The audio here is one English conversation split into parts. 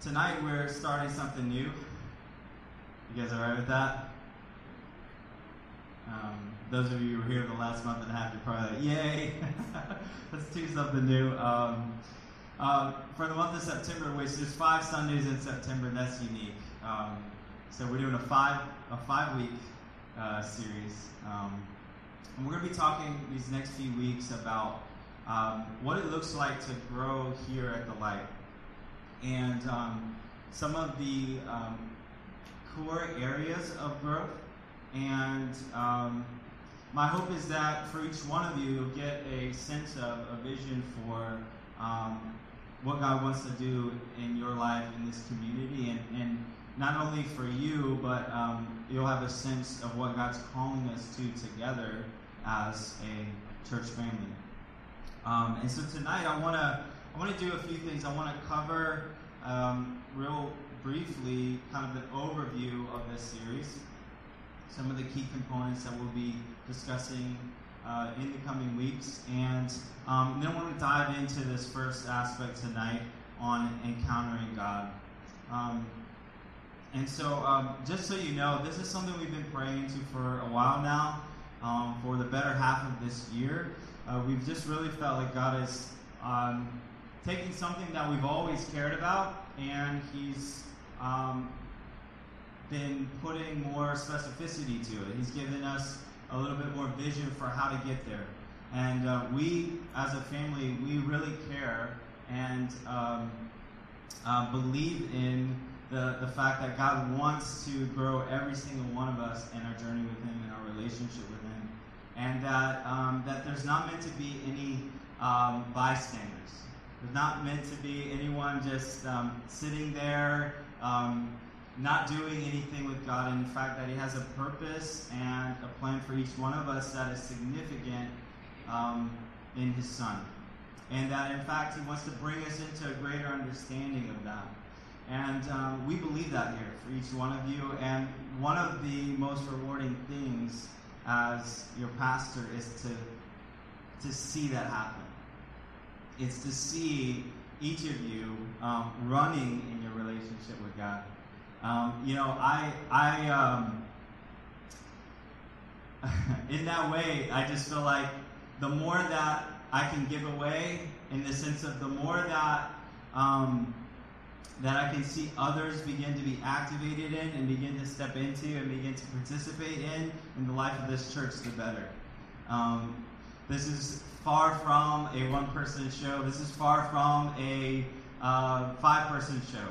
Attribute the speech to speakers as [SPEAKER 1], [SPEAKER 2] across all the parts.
[SPEAKER 1] tonight we're starting something new. You guys alright with that? Um, those of you who were here the last month and a half, you're probably like, yay, let's do something new. Um, uh, for the month of September, which there's five Sundays in September, that's unique. Um, so we're doing a five a five week uh, series, um, and we're going to be talking these next few weeks about um, what it looks like to grow here at the Light, and um, some of the um, core areas of growth. And um, my hope is that for each one of you, you'll get a sense of a vision for um, what God wants to do in your life in this community, and, and not only for you, but um, you'll have a sense of what God's calling us to together as a church family. Um, and so tonight, I want to I want to do a few things. I want to cover um, real briefly kind of an overview of this series, some of the key components that we'll be discussing uh, in the coming weeks, and um, then I want to dive into this first aspect tonight on encountering God. Um, and so, um, just so you know, this is something we've been praying to for a while now, um, for the better half of this year. Uh, we've just really felt like God is um, taking something that we've always cared about, and He's um, been putting more specificity to it. He's given us a little bit more vision for how to get there. And uh, we, as a family, we really care and um, uh, believe in the, the fact that God wants to grow every single one of us in our journey with Him and our relationship with Him. And that, um, that there's not meant to be any um, bystanders. Not meant to be anyone just um, sitting there, um, not doing anything with God. In fact, that He has a purpose and a plan for each one of us that is significant um, in His Son. And that, in fact, He wants to bring us into a greater understanding of that. And um, we believe that here for each one of you. And one of the most rewarding things as your pastor is to, to see that happen. It's to see each of you um, running in your relationship with God. Um, you know, I, I, um, in that way, I just feel like the more that I can give away, in the sense of the more that um, that I can see others begin to be activated in and begin to step into and begin to participate in in the life of this church, the better. Um, this is far from a one-person show. This is far from a uh, five-person show.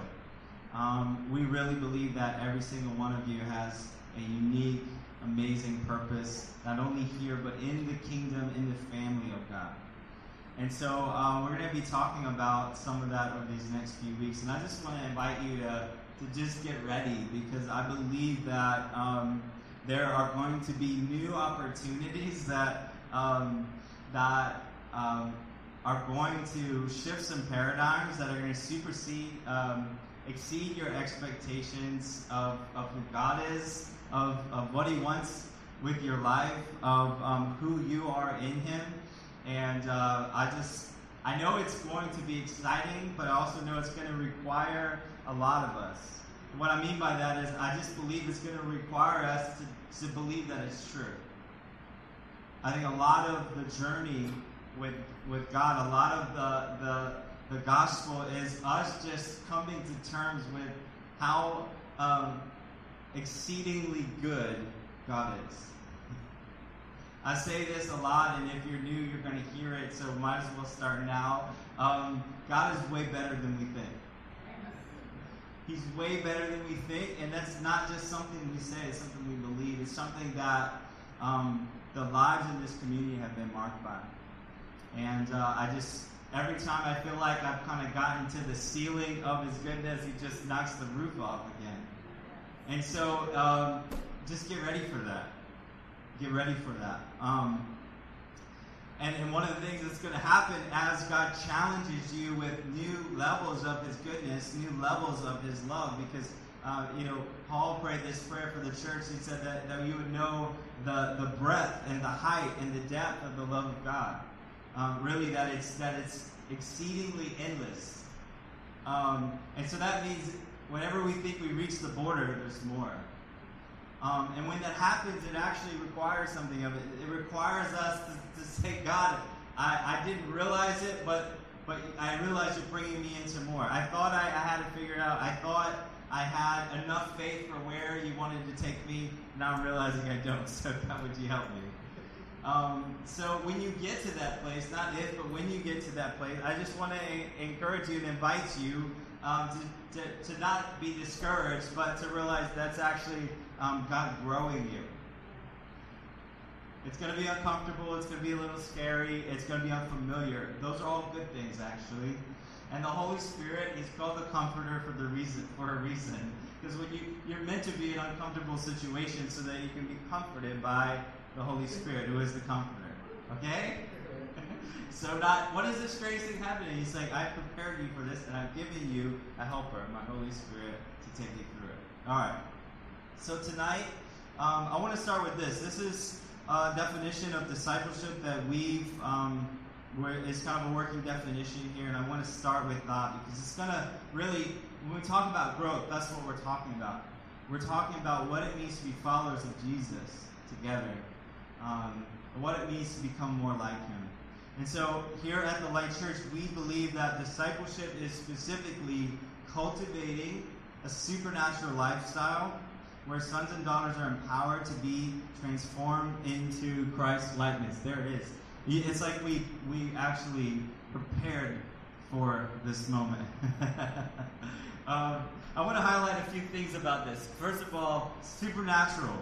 [SPEAKER 1] Um, we really believe that every single one of you has a unique, amazing purpose, not only here, but in the kingdom, in the family of God. And so um, we're going to be talking about some of that over these next few weeks. And I just want to invite you to, to just get ready because I believe that um, there are going to be new opportunities that, um, that um, are going to shift some paradigms that are going to supersede, um, exceed your expectations of, of who God is, of, of what He wants with your life, of um, who you are in Him. And uh, I just, I know it's going to be exciting, but I also know it's going to require a lot of us. What I mean by that is, I just believe it's going to require us to, to believe that it's true. I think a lot of the journey with, with God, a lot of the, the, the gospel is us just coming to terms with how um, exceedingly good God is. I say this a lot, and if you're new, you're going to hear it, so might as well start now. Um, God is way better than we think. He's way better than we think, and that's not just something we say, it's something we believe. It's something that um, the lives in this community have been marked by. And uh, I just, every time I feel like I've kind of gotten to the ceiling of His goodness, He just knocks the roof off again. And so um, just get ready for that get ready for that. Um, and, and one of the things that's going to happen as God challenges you with new levels of His goodness, new levels of His love, because, uh, you know, Paul prayed this prayer for the church. He said that, that you would know the, the breadth and the height and the depth of the love of God. Um, really, that it's, that it's exceedingly endless. Um, and so that means whenever we think we reach the border, there's more. Um, and when that happens, it actually requires something of it. It requires us to, to say, God, I, I didn't realize it, but but I realize you're bringing me into more. I thought I, I had it figured out. I thought I had enough faith for where you wanted to take me. Now I'm realizing I don't. So God, would you help me? Um, so when you get to that place, not if, but when you get to that place, I just want to encourage you and invite you um, to, to, to, not be discouraged, but to realize that's actually um, God growing you. It's going to be uncomfortable. It's going to be a little scary. It's going to be unfamiliar. Those are all good things, actually. And the Holy Spirit is called the Comforter for the reason for a reason. Because when you you're meant to be in uncomfortable situations so that you can be comforted by the Holy Spirit, who is the Comforter. Okay? so not what is this greatest thing happening? He's like, I've prepared you for this, and I've given you a helper, my Holy Spirit, to take you through it. All right. So tonight, um, I want to start with this. This is a definition of discipleship that we've um, it's kind of a working definition here, and I want to start with that because it's going to really, when we talk about growth, that's what we're talking about. We're talking about what it means to be followers of Jesus together, um, what it means to become more like Him. And so, here at the Light Church, we believe that discipleship is specifically cultivating a supernatural lifestyle where sons and daughters are empowered to be transformed into Christ's likeness. There it is. It's like we we actually prepared for this moment. um, I want to highlight a few things about this. First of all, supernatural.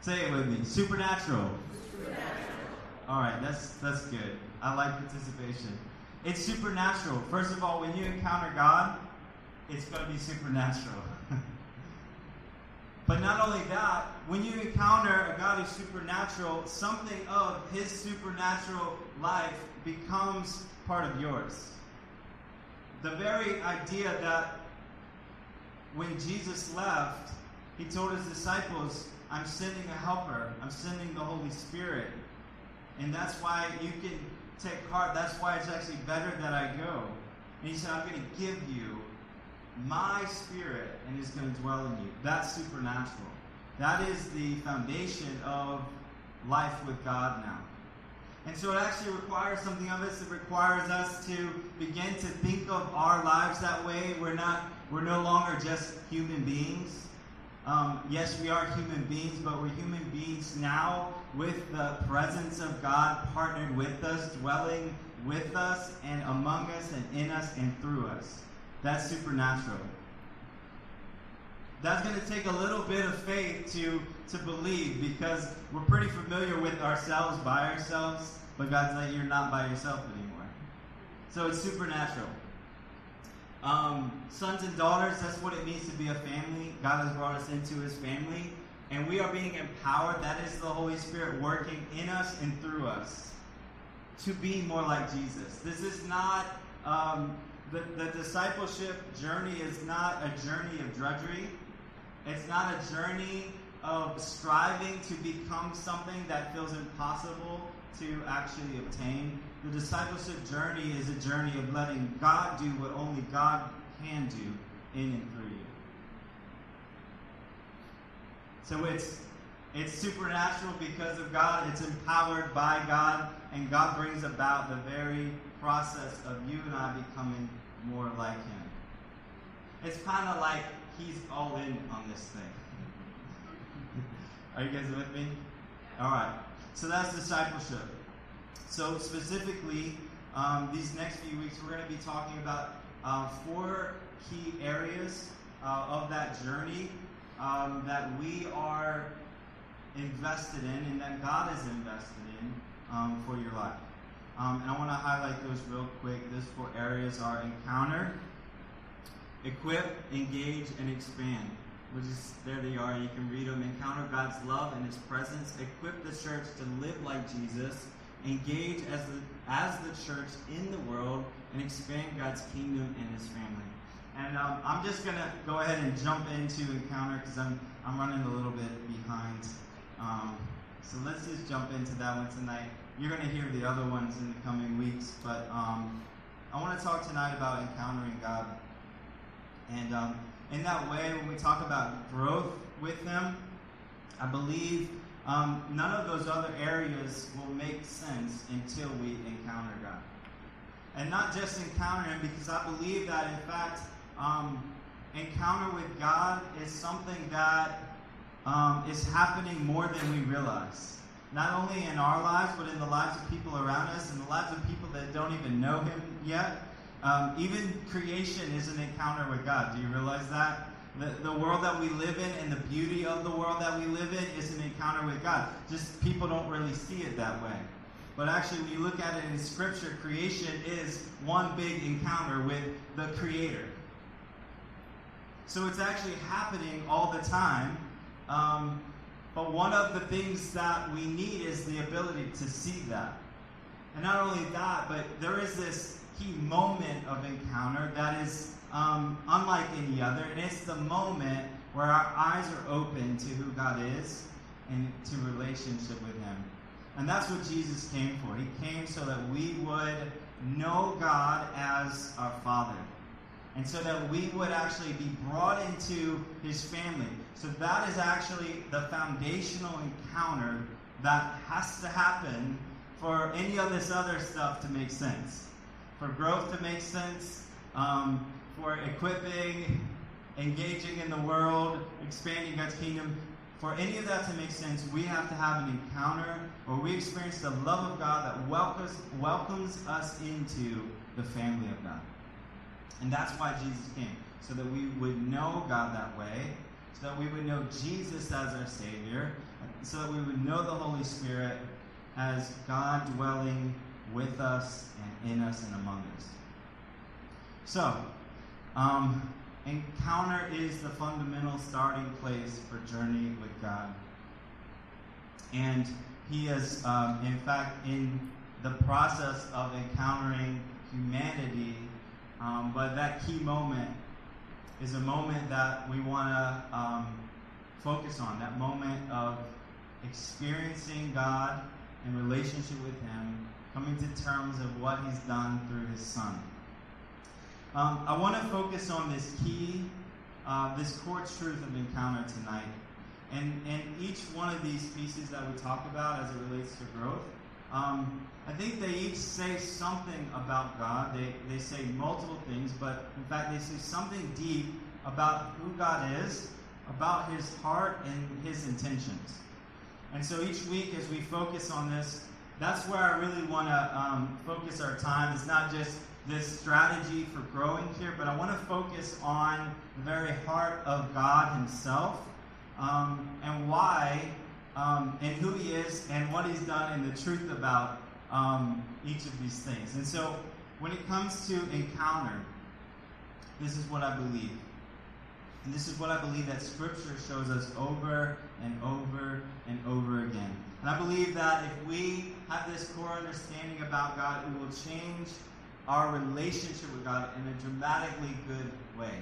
[SPEAKER 1] Say it with me. Supernatural. supernatural. All right, that's that's good. I like participation. It's supernatural. First of all, when you encounter God, it's going to be supernatural. But not only that, when you encounter a God who's supernatural, something of his supernatural life becomes part of yours. The very idea that when Jesus left, he told his disciples, I'm sending a helper, I'm sending the Holy Spirit. And that's why you can take heart. That's why it's actually better that I go. And he said, I'm going to give you my spirit and is going to dwell in you. That's supernatural. That is the foundation of life with God now. And so it actually requires something of us. It requires us to begin to think of our lives that way. We're not, we're no longer just human beings. Um, yes, we are human beings, but we're human beings now with the presence of God partnered with us, dwelling with us and among us and in us and through us. That's supernatural. That's going to take a little bit of faith to, to believe because we're pretty familiar with ourselves by ourselves, but God's like, you're not by yourself anymore. So it's supernatural. Um, sons and daughters, that's what it means to be a family. God has brought us into his family, and we are being empowered. That is the Holy Spirit working in us and through us to be more like Jesus. This is not um, the, the discipleship journey is not a journey of drudgery. It's not a journey of striving to become something that feels impossible to actually obtain. The discipleship journey is a journey of letting God do what only God can do in and through you. So it's it's supernatural because of God. It's empowered by God, and God brings about the very process of you and I becoming more like Him. It's kind of like He's all in on this thing. Are you guys with me? All right. So that's discipleship. So specifically, um, these next few weeks, we're going to be talking about uh, four key areas uh, of that journey um, that we are invested in and that God is invested in um, for your life. Um, and I want to highlight those real quick. Those four areas are encounter, equip, engage, and expand. Which is there they are. You can read them. Encounter God's love and His presence. Equip the church to live like Jesus. Engage as the as the church in the world and expand God's kingdom and His family. And um, I'm just gonna go ahead and jump into encounter because I'm I'm running a little bit behind. Um, so let's just jump into that one tonight. You're going to hear the other ones in the coming weeks, but um, I want to talk tonight about encountering God And um, in that way, when we talk about growth with Him, I believe um, none of those other areas will make sense until we encounter God. And not just encounter Him, because I believe that, in fact, um, encounter with God is something that um, is happening more than we realize. Not only in our lives, but in the lives of people around us, and the lives of people that don't even know Him yet. Um, even creation is an encounter with God. Do you realize that? The, the world that we live in and the beauty of the world that we live in is an encounter with God. Just people don't really see it that way. But actually, when you look at it in Scripture, creation is one big encounter with the Creator. So it's actually happening all the time. Um, but one of the things that we need is the ability to see that. And not only that, but there is this key moment of encounter that is um, unlike any other. And it's the moment where our eyes are open to who God is and to relationship with Him. And that's what Jesus came for. He came so that we would know God as our Father. And so that we would actually be brought into His family. So that is actually the foundational encounter that has to happen for any of this other stuff to make sense. For growth to make sense, um, for equipping, engaging in the world, expanding God's kingdom, for any of that to make sense, we have to have an encounter where we experience the love of God that welcomes, welcomes us into the family of God. And that's why Jesus came, so that we would know God that way, so that we would know Jesus as our Savior, so that we would know the Holy Spirit as God dwelling with us and in us and among us. So, um, encounter is the fundamental starting place for journey with God. And He is, um, in fact, in the process of encountering humanity. Um, but that key moment is a moment that we want to um, focus on that moment of experiencing God in relationship with Him, coming to terms of what He's done through His Son. Um, I want to focus on this key, uh, this core truth of encounter tonight. And, and each one of these pieces that we talk about as it relates to growth, um, I think they each say something about God. They, they say multiple things, but in fact, they say something deep about who God is, about his heart, and his intentions. And so each week, as we focus on this, that's where I really want to um, focus our time. It's not just this strategy for growing here, but I want to focus on the very heart of God Himself um, and why um, and who He is and what He's done and the truth about um, each of these things. And so, when it comes to encounter, this is what I believe. And this is what I believe that Scripture shows us over and over and over again. And I believe that if we have this core understanding about God, it will change our relationship with God in a dramatically good way.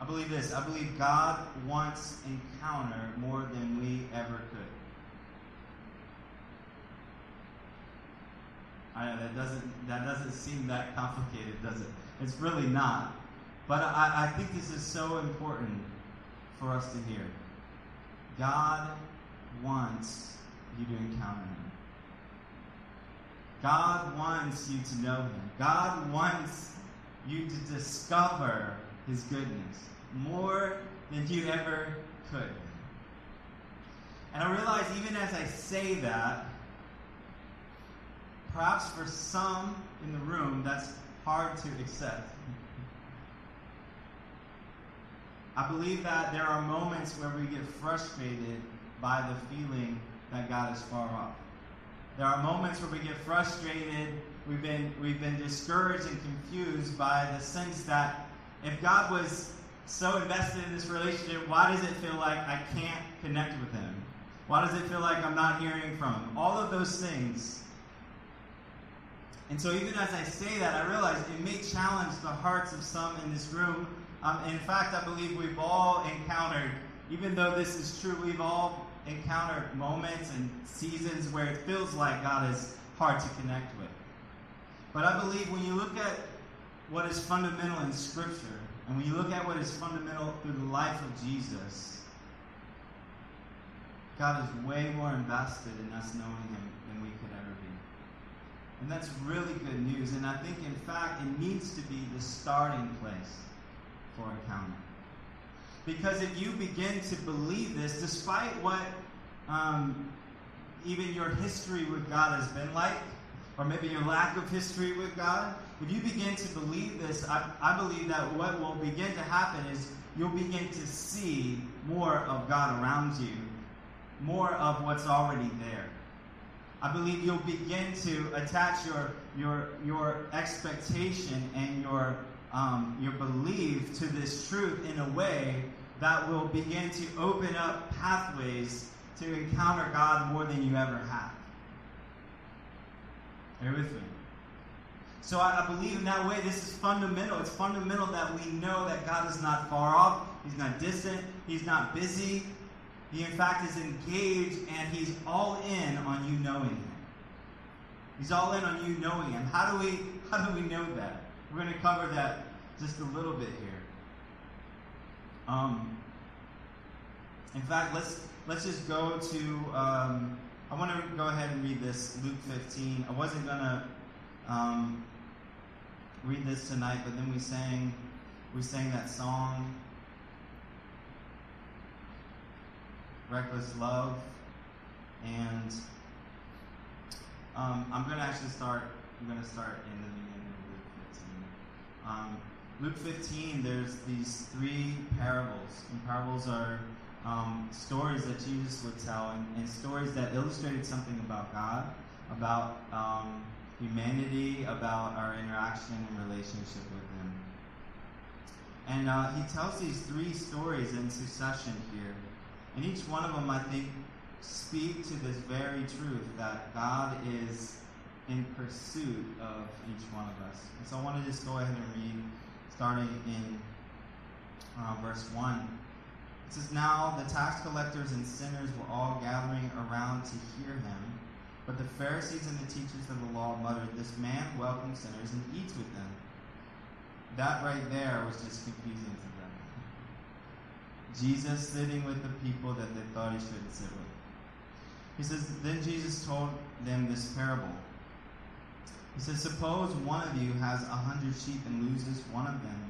[SPEAKER 1] I believe this. I believe God wants encounter more than we ever could. I know that doesn't that doesn't seem that complicated, does it? It's really not. But I, I think this is so important for us to hear. God wants you to encounter Him. God wants you to know Him. God wants you to discover His goodness more than you ever could. And I realize even as I say that, perhaps for some in the room, that's hard to accept. I believe that there are moments where we get frustrated by the feeling that God is far off. There are moments where we get frustrated, we've been, we've been discouraged and confused by the sense that if God was so invested in this relationship, why does it feel like I can't connect with Him? Why does it feel like I'm not hearing from Him? All of those things. And so, even as I say that, I realize it may challenge the hearts of some in this room. Um, in fact, I believe we've all encountered, even though this is true, we've all encountered moments and seasons where it feels like God is hard to connect with. But I believe when you look at what is fundamental in Scripture, and when you look at what is fundamental through the life of Jesus, God is way more invested in us knowing Him than we could ever be. And that's really good news. And I think, in fact, it needs to be the starting place for Encounter. Because if you begin to believe this, despite what um, even your history with God has been like, or maybe your lack of history with God, if you begin to believe this, I, I believe that what will begin to happen is you'll begin to see more of God around you, more of what's already there. I believe you'll begin to attach your your your expectation and your um, your belief to this truth in a way that will begin to open up pathways to encounter God more than you ever have. Me? So I, I, believe in that way, this is fundamental. It's fundamental that we know that God is not far off, He's not distant, He's not busy. He, in fact, is engaged and He's all in on you knowing Him. He's all in on you knowing Him. How do we, how do we know that? We're going to cover that just a little bit here. Um, in fact, let's let's just go to. Um, I want to go ahead and read this Luke 15. I wasn't gonna um, read this tonight, but then we sang we sang that song, "Reckless Love," and um, I'm gonna actually start. I'm gonna start in the beginning of Luke 15. Um, Luke 15, there's these three parables, and parables are um, stories that Jesus would tell, and, and, stories that illustrated something about God, about um, humanity, about our interaction and relationship with Him. And uh, he tells these three stories in succession here. And each one of them, I think, speak to this very truth that God is in pursuit of each one of us. And so I want to just go ahead and read, starting in uh, verse 1. It says, Now the tax collectors and sinners were all gathering around to hear him. But the Pharisees and the teachers of the law muttered, This man welcomes sinners and eats with them. That right there was just confusing to them. Jesus sitting with the people that they thought he shouldn't sit with. He says, Then Jesus told them this parable. He says, Suppose one of you has a hundred sheep and loses one of them.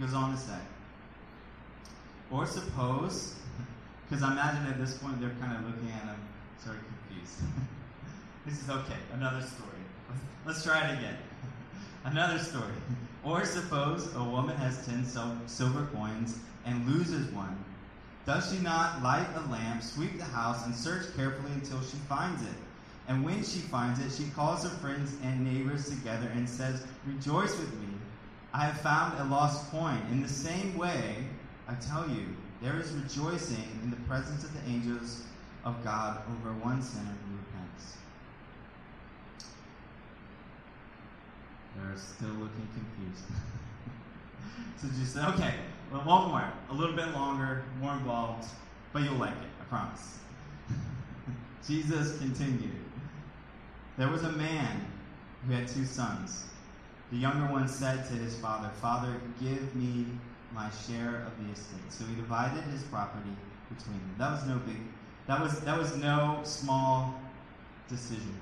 [SPEAKER 1] goes on to say, or suppose, because I imagine at this point they're kind of looking at him sort of confused. this is okay, another story. Let's try it again. another story. Or suppose a woman has ten silver coins and loses one. Does she not light a lamp, sweep the house, and search carefully until she finds it? And when she finds it, she calls her friends and neighbors together and says, Rejoice with me I have found a lost coin. In the same way, I tell you, there is rejoicing in the presence of the angels of God over one sinner who repents. They're still looking confused. so just okay, well, one more, a little bit longer, more involved, but you'll like it, I promise. Jesus continued. There was a man who had two sons. The younger one said to his father, Father, give me my share of the estate. So he divided his property between them. That was no big, that was, that was no small decision.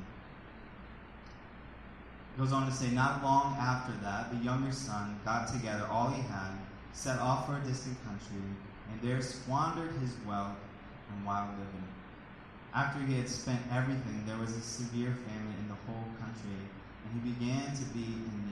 [SPEAKER 1] It goes on to say, not long after that, the younger son got together all he had, set off for a distant country, and there squandered his wealth in wild living. After he had spent everything, there was a severe famine in the whole country, and he began to be in.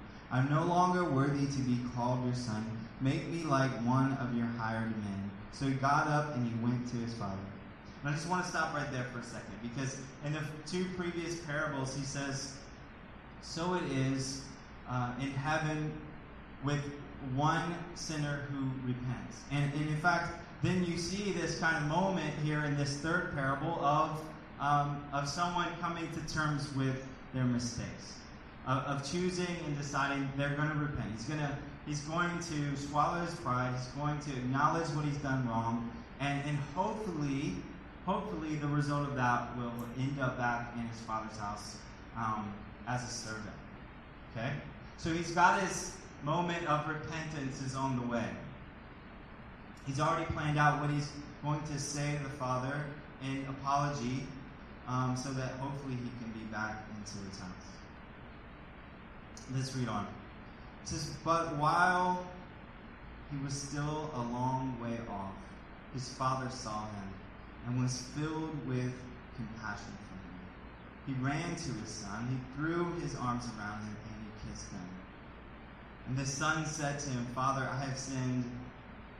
[SPEAKER 1] I am no longer worthy to be called your son. Make me like one of your hired men. So he got up and he went to his father. And I just want to stop right there for a second because in the two previous parables, he says, So it is uh, in heaven with one sinner who repents. And, and in fact, then you see this kind of moment here in this third parable of, um, of someone coming to terms with their mistakes, of, of choosing and deciding they're going to repent. He's going to he's going to swallow his pride. He's going to acknowledge what he's done wrong, and, and hopefully, hopefully the result of that will end up back in his father's house um, as a servant. Okay, so he's got his moment of repentance is on the way. He's already planned out what he's going to say to the Father in apology um, so that hopefully he can be back into his house. Let's read on. It says, But while he was still a long way off, his father saw him and was filled with compassion for him. He ran to his son, he threw his arms around him, and he kissed him. And the son said to him, Father, I have sinned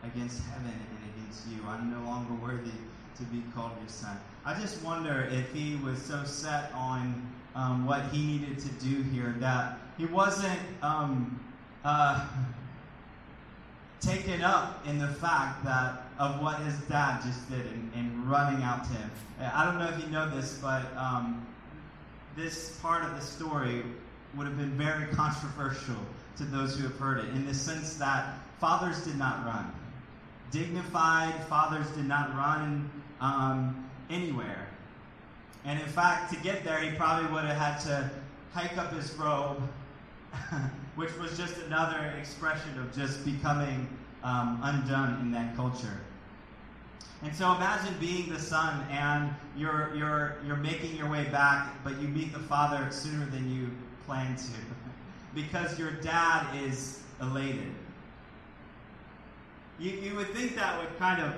[SPEAKER 1] against heaven and against you. I'm no longer worthy to be called your son. I just wonder if he was so set on um, what he needed to do here that he wasn't um, uh, taken up in the fact that of what his dad just did and, running out to him. I don't know if you know this, but um, this part of the story would have been very controversial to those who have heard it in the sense that fathers did not run dignified. Fathers did not run um, anywhere. And in fact, to get there, he probably would have had to hike up his robe, which was just another expression of just becoming um, undone in that culture. And so imagine being the son and you're, you're, you're making your way back, but you meet the father sooner than you planned to because your dad is elated. You, you would think that would kind of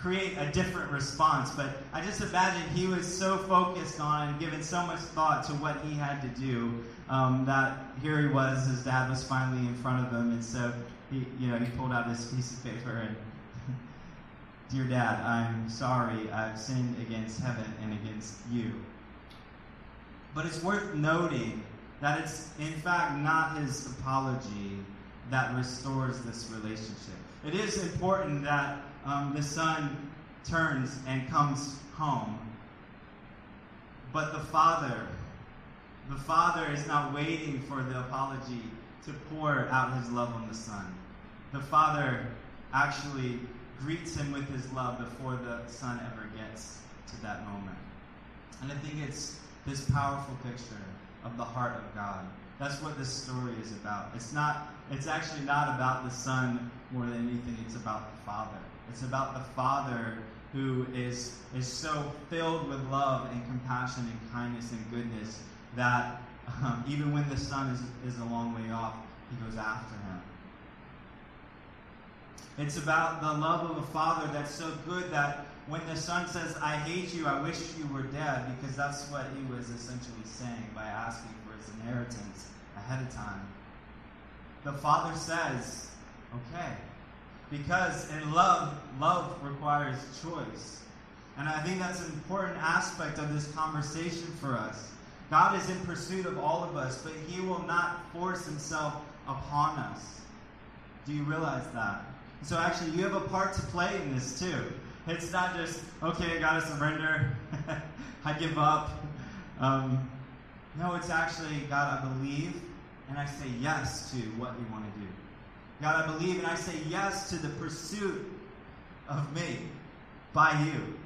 [SPEAKER 1] create a different response, but I just imagine he was so focused on and given so much thought to what he had to do um, that here he was, his dad was finally in front of him, and so he, you know, he pulled out his piece of paper and, dear dad, I'm sorry, I've sinned against heaven and against you. But it's worth noting that it's in fact not his apology that restores this relationship. It is important that um, the son turns and comes home. But the father, the father is not waiting for the apology to pour out his love on the son. The father actually greets him with his love before the son ever gets to that moment. And I think it's this powerful picture of the heart of God. That's what this story is about. It's not it's actually not about the son more than anything, it's about the father. It's about the father who is is so filled with love and compassion and kindness and goodness that um, even when the son is, is a long way off, he goes after him. It's about the love of a father that's so good that when the son says, I hate you, I wish you were dead, because that's what he was essentially saying by asking for his inheritance ahead of time. The father says, okay. Because in love, love requires choice. And I think that's an important aspect of this conversation for us. God is in pursuit of all of us, but He will not force Himself upon us. Do you realize that? So, actually, you have a part to play in this too. It's not just, okay, I gotta surrender, I give up. Um, no, it's actually, God, I believe, and I say yes to what you want to do. God, I believe and I say yes to the pursuit of me by you.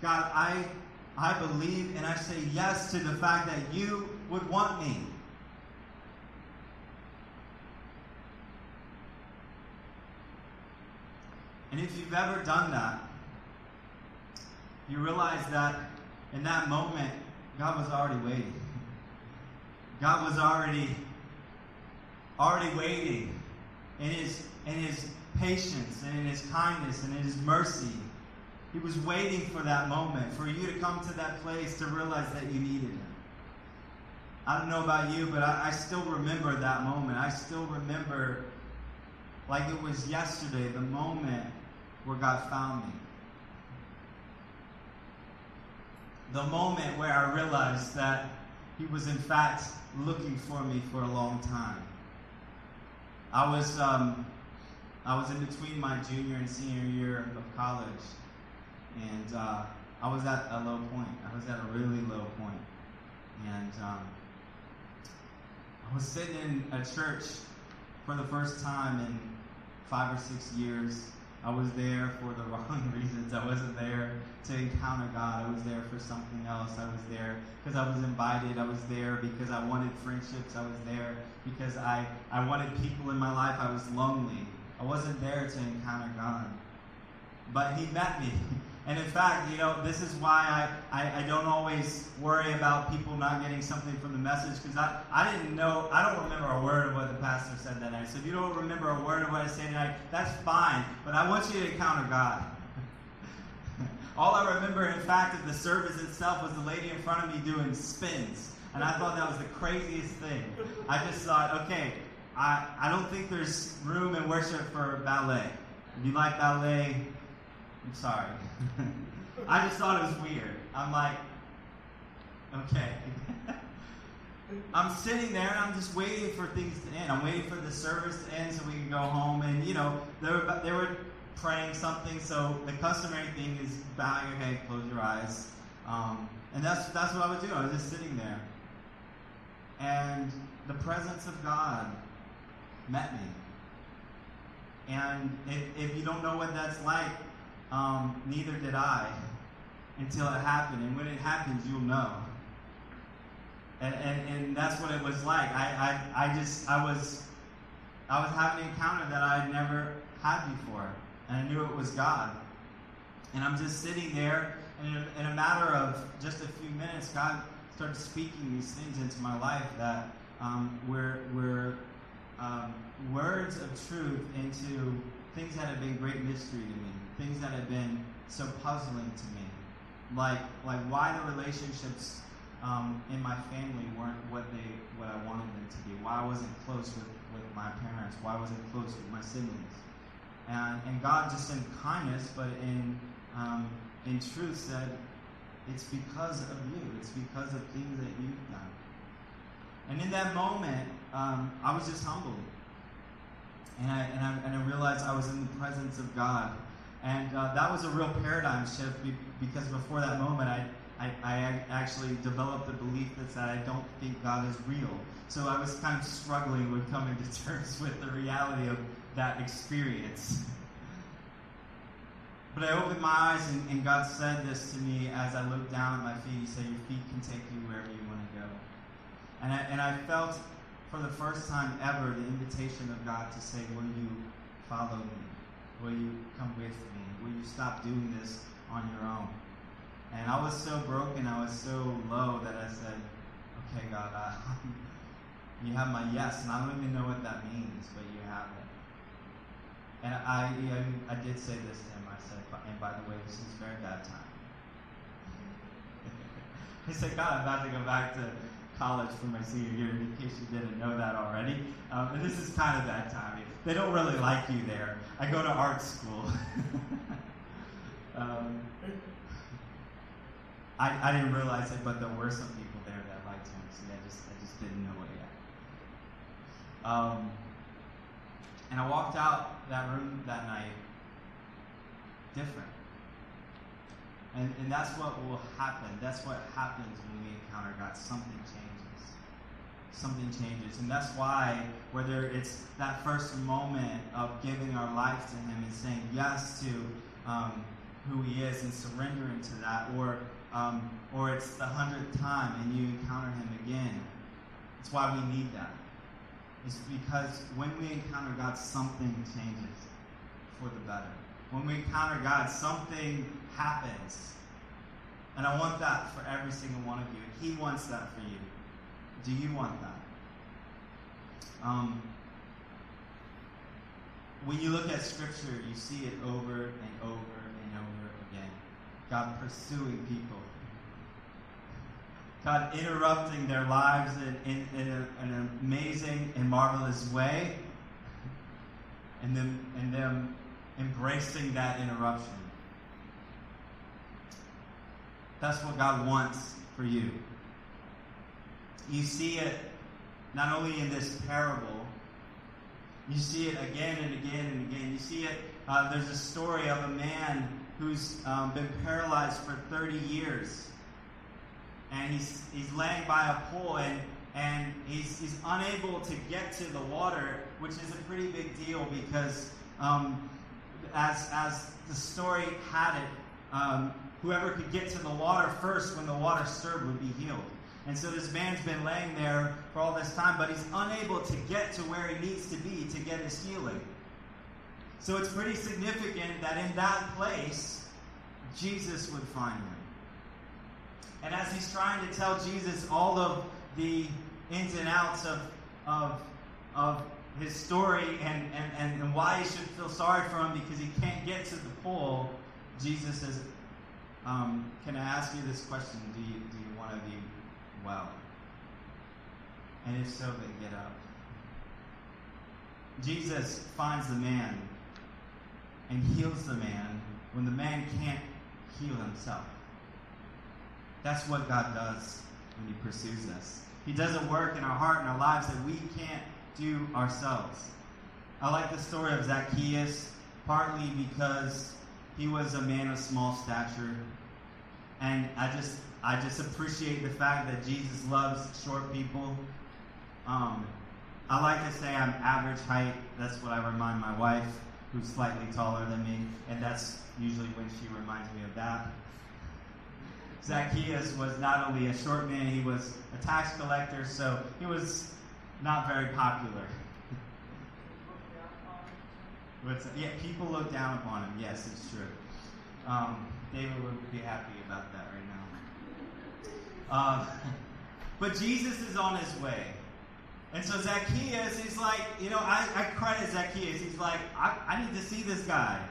[SPEAKER 1] God, I, I believe and I say yes to the fact that you would want me. And if you've ever done that, you realize that in that moment, God was already waiting. God was already already waiting in his in his patience and in his kindness and in his mercy. He was waiting for that moment, for you to come to that place to realize that you needed him. I don't know about you, but I, I still remember that moment. I still remember like it was yesterday, the moment where God found me. The moment where I realized that He was, in fact, looking for me for a long time. I was, um, I was in between my junior and senior year of college, and uh, I was at a low point. I was at a really low. And um, I was sitting in a church for the first time in five or six years. I was there for the wrong reasons. I wasn't there to encounter God. I was there for something else. I was there because I was invited. I was there because I wanted friendships. I was there because I, I wanted people in my life. I was lonely. I wasn't there to encounter God. But He met me. And in fact, you know, this is why I, I, I, don't always worry about people not getting something from the message because I, I didn't know, I don't remember a word of what the pastor said that night. So if you don't remember a word of what I said tonight, that's fine. But I want you to encounter God. All I remember, in fact, of the service itself was the lady in front of me doing spins. And I thought that was the craziest thing. I just thought, okay, I, I don't think there's room in worship for ballet. If you like ballet, I'm sorry. I just thought it was weird. I'm like, okay. I'm sitting there and I'm just waiting for things to end. I'm waiting for the service to end so we can go home. And you know, they were they were praying something. So the customary thing is bowing your head, close your eyes, um, and that's that's what I would do. I was just sitting there, and the presence of God met me. And if, if you don't know what that's like, um, neither did I until it happened. And when it happens, you'll know. And, and, and that's what it was like. I, I, I just, I was, I was having an encounter that I had never had before. And I knew it was God. And I'm just sitting there, and in a, in a matter of just a few minutes, God started speaking these things into my life that um, were, were um, words of truth into things that have been great mystery to me things that have been so puzzling to me, like like why the relationships um, in my family weren't what they what I wanted them to be. Why I wasn't close with, with my parents. Why I wasn't close with my siblings. And and God just in kindness, but in um, in truth said, it's because of you. It's because of things that you've done. And in that moment, um, I was just humbled. And I, and, I, and I realized I was in the presence of God. And uh, that was a real paradigm shift because before that moment, I, I, I, actually developed the belief that I don't think God is real. So I was kind of struggling with coming to terms with the reality of that experience. But I opened my eyes, and, and, God said this to me as I looked down at my feet. He said, Your feet can take you wherever you want to go. And I, and I felt for the first time ever the invitation of God to say, Will you follow me? Will you come with me? Will you stop doing this on your own? And I was so broken, I was so low that I said, Okay, God, uh, you have my yes, and I don't even know what that means, but you have it. And I, I, I did say this to him. I said, and by the way, this is very bad time. he said, God, I'm about to go back to college for my senior year, in case you didn't know that already. Um, and this is kind of that time. They don't really like you there. I go to art school. um, I, I didn't realize it, but there were some people there that liked him. See, I just I just didn't know it yet. Um, and I walked out that room that night different. And, and that's what will happen. That's what happens when we encounter God. Something changes something changes. And that's why, whether it's that first moment of giving our life to Him and saying yes to um, who He is and surrendering to that, or um, or it's the hundredth time and you encounter Him again, it's why we need that. It's because when we encounter God, something changes for the better. When we encounter God, something happens. And I want that for every single one of you. And He wants that for you. Do you want that? Um, when you look at Scripture, you see it over and over and over again. God pursuing people. God interrupting their lives in, in, in, a, an amazing and marvelous way. And and them embracing that interruption. That's what God wants for you. You see it not only in this parable, you see it again and again and again. You see it, uh, there's a story of a man who's um, been paralyzed for 30 years. And he's, he's laying by a pool and, and he's, he's unable to get to the water, which is a pretty big deal because, um, as, as the story had it, um, whoever could get to the water first when the water stirred would be healed. And so this man's been laying there for all this time, but he's unable to get to where he needs to be to get his healing. So it's pretty significant that in that place, Jesus would find him. And as he's trying to tell Jesus all of the ins and outs of, of, of his story and, and, and, why he should feel sorry for him because he can't get to the pool, Jesus says, um, Can I ask you this question? Do you, do you want to be well? And if so, then get up. Jesus finds the man and heals the man when the man can't heal himself. That's what God does when He pursues us. He does a work in our heart and our lives that we can't do ourselves. I like the story of Zacchaeus, partly because he was a man of small stature. And I just I just appreciate the fact that Jesus loves short people. Um, I like to say I'm average height. That's what I remind my wife, who's slightly taller than me, and that's usually when she reminds me of that. Zacchaeus was not only a short man, he was a tax collector, so he was not very popular. Yeah, people look down upon him. Yes, it's true. Um, David would be happy about that right now. Um, but Jesus is on his way. And so Zacchaeus, he's like, you know, I, I credit Zacchaeus. He's like, I, I need to see this guy.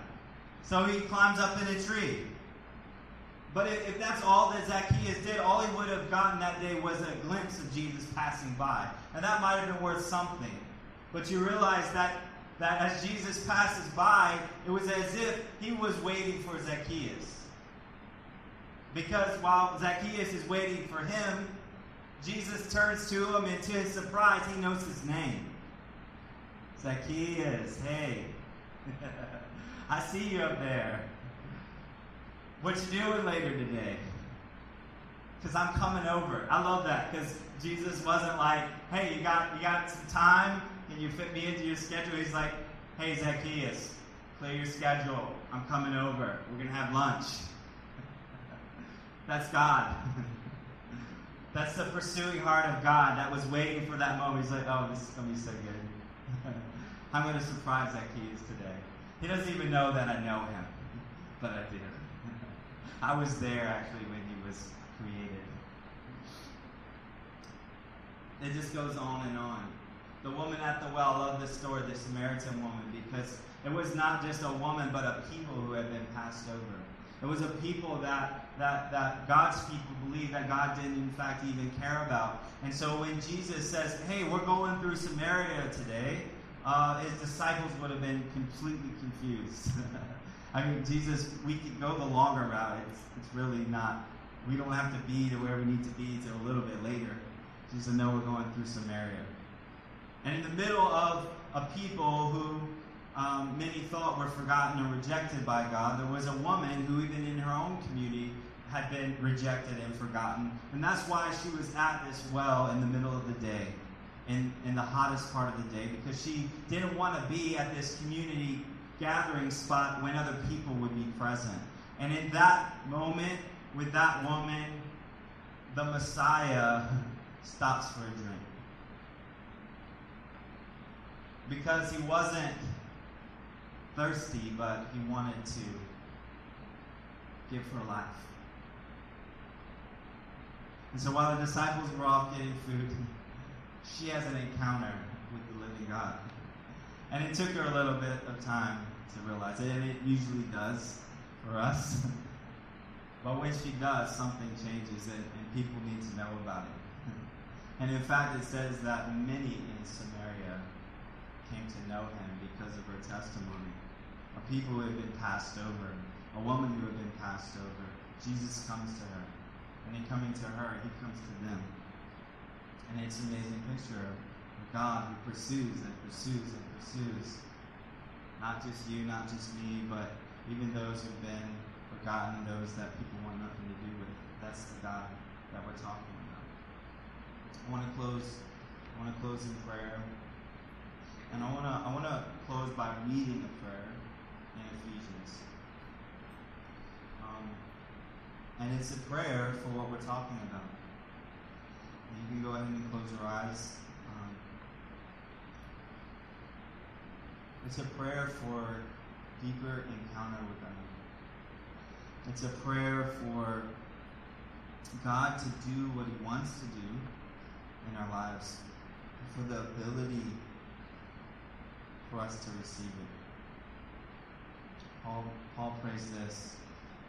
[SPEAKER 1] So he climbs up in a tree. But if, if, that's all that Zacchaeus did, all he would have gotten that day was a glimpse of Jesus passing by. And that might have been worth something. But you realize that, that as Jesus passes by, it was as if he was waiting for Zacchaeus. Because while Zacchaeus is waiting for him, Jesus turns to him, and to his surprise, he knows his name. Zacchaeus, hey, I see you up there. What you doing later today? Because I'm coming over. I love that because Jesus wasn't like, hey, you got you got some time? Can you fit me into your schedule? He's like, hey, Zacchaeus, clear your schedule. I'm coming over. We're gonna have lunch. That's God. That's the pursuing heart of God that was waiting for that moment. He's like, oh, this is going to be so good. I'm going to surprise Zacchaeus today. He doesn't even know that I know him, but I did. I was there actually when he was created. It just goes on and on. The woman at the well, I love this story, the Samaritan woman, because it was not just a woman, but a people who had been passed over. It was a people that, that, that God's people believed that God didn't, in fact, even care about. And so when Jesus says, hey, we're going through Samaria today, uh, his disciples would have been completely confused. I mean, Jesus, we could go the longer route. It's, it's really not, we don't have to be to where we need to be till a little bit later. Jesus know we're going through Samaria. And in the middle of a people who um, many thought were forgotten or rejected by God, there was a woman who, even in her own community, had been rejected and forgotten. And that's why she was at this well in the middle of the day, in, in the hottest part of the day, because she didn't want to be at this community gathering spot when other people would be present. And in that moment, with that woman, the Messiah stops for a drink. Because he wasn't thirsty, but he wanted to give her life. And so while the disciples were off getting food, she has an encounter with the living God. And it took her a little bit of time to realize it, and it usually does for us. but when she does, something changes, and, and people need to know about it. And in fact, it says that many in Samaria came to know him because of her testimony. A people who had been passed over, a woman who had been passed over. Jesus comes to her. And in coming to her, he comes to them. And it's an amazing picture of God who pursues and pursues and pursues. Not just you, not just me, but even those who've been forgotten, those that people want nothing to do with. That's the God that we're talking about. I want to close. I want to close in prayer, and I want to. I want to close by reading a prayer in Ephesians. Um, and it's a prayer for what we're talking about. You can go ahead and close your eyes. Um, it's a prayer for deeper encounter with God. It's a prayer for God to do what He wants to do in our lives, for the ability for us to receive it. Paul, Paul prays this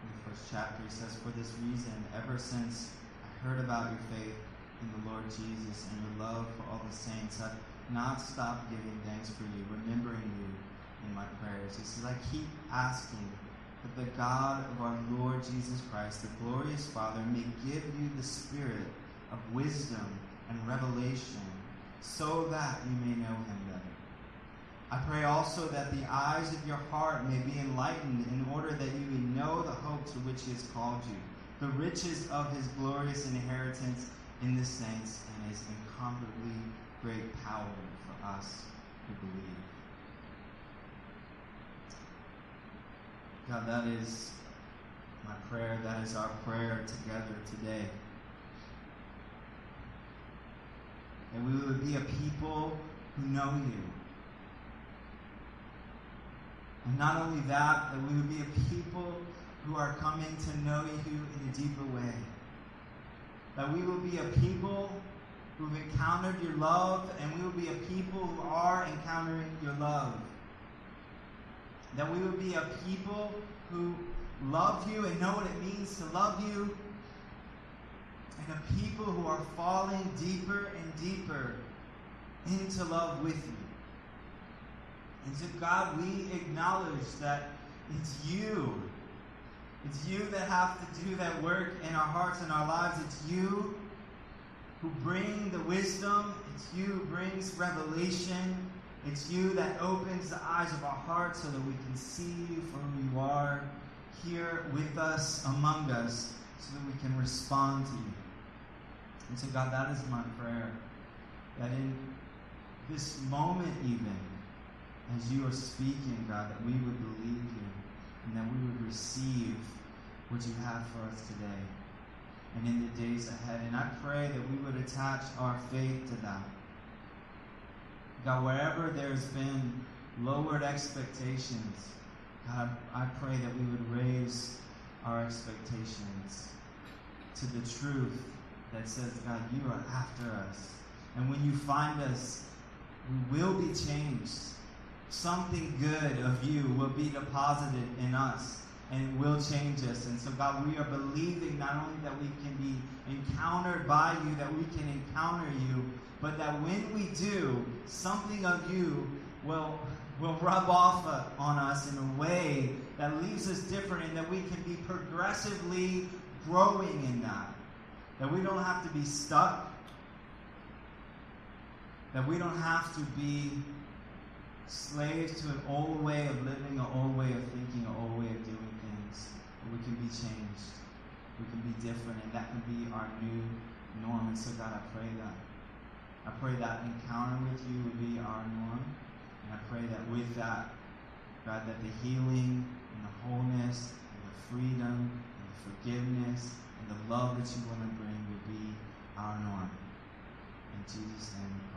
[SPEAKER 1] in the first chapter. He says, For this reason, ever since I heard about your faith in the Lord Jesus and your love for all the saints, I've not stopped giving thanks for you, remembering you in my prayers. He says, I keep asking that the God of our Lord Jesus Christ, the glorious Father, may give you the spirit of wisdom and revelation so that you may know him. I pray also that the eyes of your heart may be enlightened in order that you may know the hope to which he has called you, the riches of his glorious inheritance in the saints, and his incomparably great power for us who believe. God, that is my prayer. That is our prayer together today. And we would be a people who know you. And not only that, that we would be a people who are coming to know you in a deeper way. That we will be a people who've encountered your love, and we will be a people who are encountering your love. That we will be a people who love you and know what it means to love you, and a people who are falling deeper and deeper into love with you. And so, God, we acknowledge that it's you. It's you that have to do that work in our hearts and our lives. It's you who bring the wisdom. It's you who brings revelation. It's you that opens the eyes of our hearts so that we can see you for who you are here with us, among us, so that we can respond to you. And so, God, that is my prayer. That in this moment, even, as you are speaking, God, that we would believe you and that we would receive what you have for us today and in the days ahead. And I pray that we would attach our faith to that. God, wherever there's been lowered expectations, God, I pray that we would raise our expectations to the truth that says, God, you are after us. And when you find us, we will be changed. Something good of you will be deposited in us and will change us. And so, God, we are believing not only that we can be encountered by you, that we can encounter you, but that when we do, something of you will, will rub off on us in a way that leaves us different and that we can be progressively growing in that. That we don't have to be stuck. That we don't have to be slaves to an old way of living, an old way of thinking, an old way of doing things. But we can be changed. We can be different, and that can be our new norm. And so, God, I pray that. I pray that encounter with you would be our norm. And I pray that with that, God, that the healing and the wholeness and the freedom and the forgiveness and the love that you want to bring would be our norm. In Jesus' name.